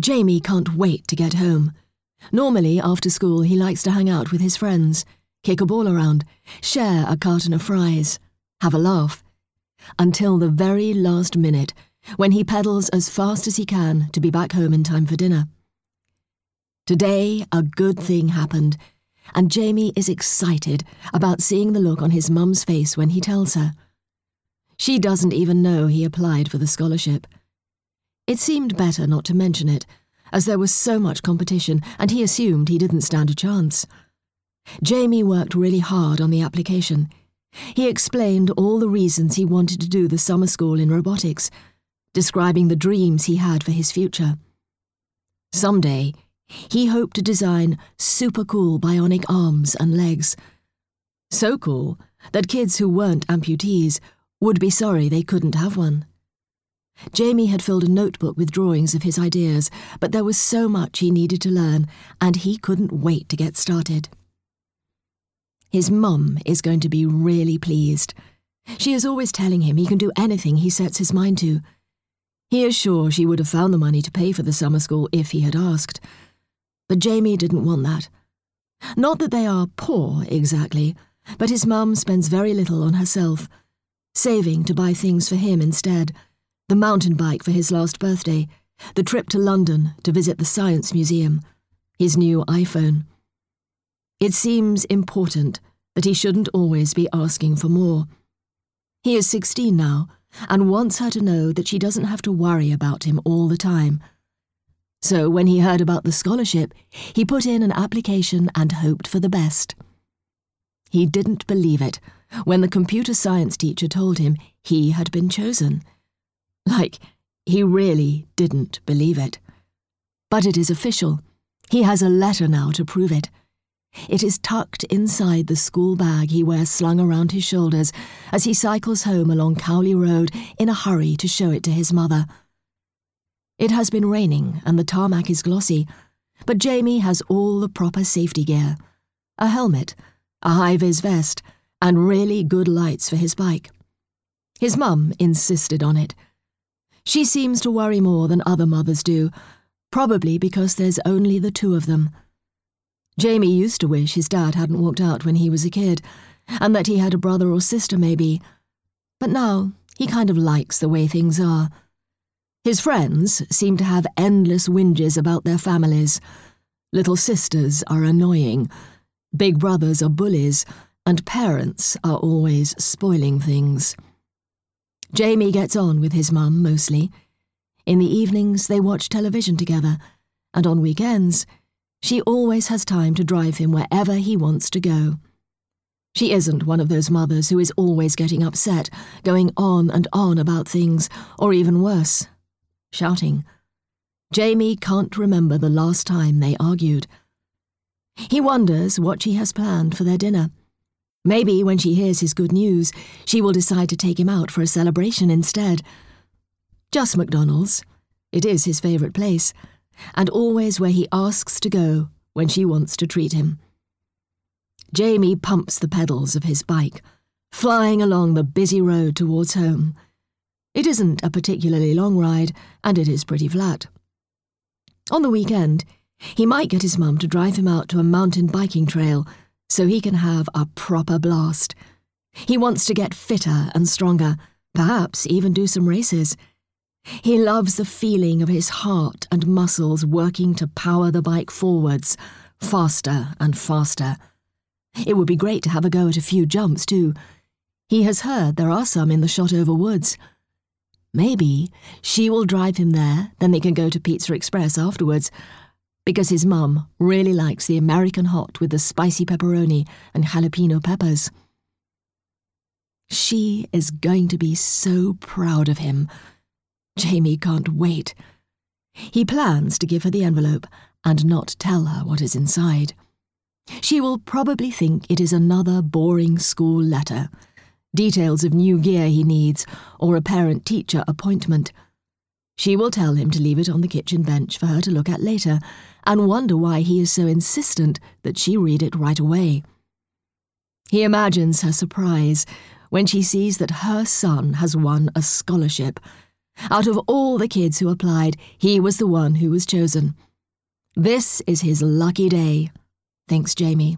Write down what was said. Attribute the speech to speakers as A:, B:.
A: Jamie can't wait to get home. Normally, after school, he likes to hang out with his friends, kick a ball around, share a carton of fries, have a laugh. Until the very last minute, when he pedals as fast as he can to be back home in time for dinner. Today, a good thing happened, and Jamie is excited about seeing the look on his mum's face when he tells her. She doesn't even know he applied for the scholarship. It seemed better not to mention it, as there was so much competition and he assumed he didn't stand a chance. Jamie worked really hard on the application. He explained all the reasons he wanted to do the summer school in robotics, describing the dreams he had for his future. Someday, he hoped to design super cool bionic arms and legs. So cool that kids who weren't amputees would be sorry they couldn't have one. Jamie had filled a notebook with drawings of his ideas, but there was so much he needed to learn, and he couldn't wait to get started. His mum is going to be really pleased. She is always telling him he can do anything he sets his mind to. He is sure she would have found the money to pay for the summer school if he had asked. But Jamie didn't want that. Not that they are poor, exactly, but his mum spends very little on herself, saving to buy things for him instead the mountain bike for his last birthday, the trip to London to visit the Science Museum, his new iPhone. It seems important that he shouldn't always be asking for more. He is 16 now and wants her to know that she doesn't have to worry about him all the time. So when he heard about the scholarship, he put in an application and hoped for the best. He didn't believe it when the computer science teacher told him he had been chosen. Like, he really didn't believe it. But it is official. He has a letter now to prove it. It is tucked inside the school bag he wears slung around his shoulders as he cycles home along Cowley Road in a hurry to show it to his mother. It has been raining and the tarmac is glossy, but Jamie has all the proper safety gear a helmet, a high vis vest, and really good lights for his bike. His mum insisted on it. She seems to worry more than other mothers do, probably because there's only the two of them. Jamie used to wish his dad hadn't walked out when he was a kid, and that he had a brother or sister maybe. But now he kind of likes the way things are. His friends seem to have endless whinges about their families. Little sisters are annoying, big brothers are bullies, and parents are always spoiling things. Jamie gets on with his mum mostly. In the evenings, they watch television together, and on weekends, she always has time to drive him wherever he wants to go. She isn't one of those mothers who is always getting upset, going on and on about things, or even worse, shouting. Jamie can't remember the last time they argued. He wonders what she has planned for their dinner. Maybe when she hears his good news, she will decide to take him out for a celebration instead. Just McDonald's. It is his favourite place, and always where he asks to go when she wants to treat him. Jamie pumps the pedals of his bike, flying along the busy road towards home. It isn't a particularly long ride, and it is pretty flat. On the weekend, he might get his mum to drive him out to a mountain biking trail so he can have a proper blast. He wants to get fitter and stronger, perhaps even do some races. He loves the feeling of his heart and muscles working to power the bike forwards, faster and faster. It would be great to have a go at a few jumps, too. He has heard there are some in the Shotover Woods. Maybe she will drive him there, then they can go to Pizza Express afterwards, because his mum really likes the American hot with the spicy pepperoni and jalapeno peppers. She is going to be so proud of him. Jamie can't wait. He plans to give her the envelope and not tell her what is inside. She will probably think it is another boring school letter, details of new gear he needs, or a parent teacher appointment. She will tell him to leave it on the kitchen bench for her to look at later and wonder why he is so insistent that she read it right away. He imagines her surprise when she sees that her son has won a scholarship, Out of all the kids who applied, he was the one who was chosen. This is his lucky day, thinks Jamie.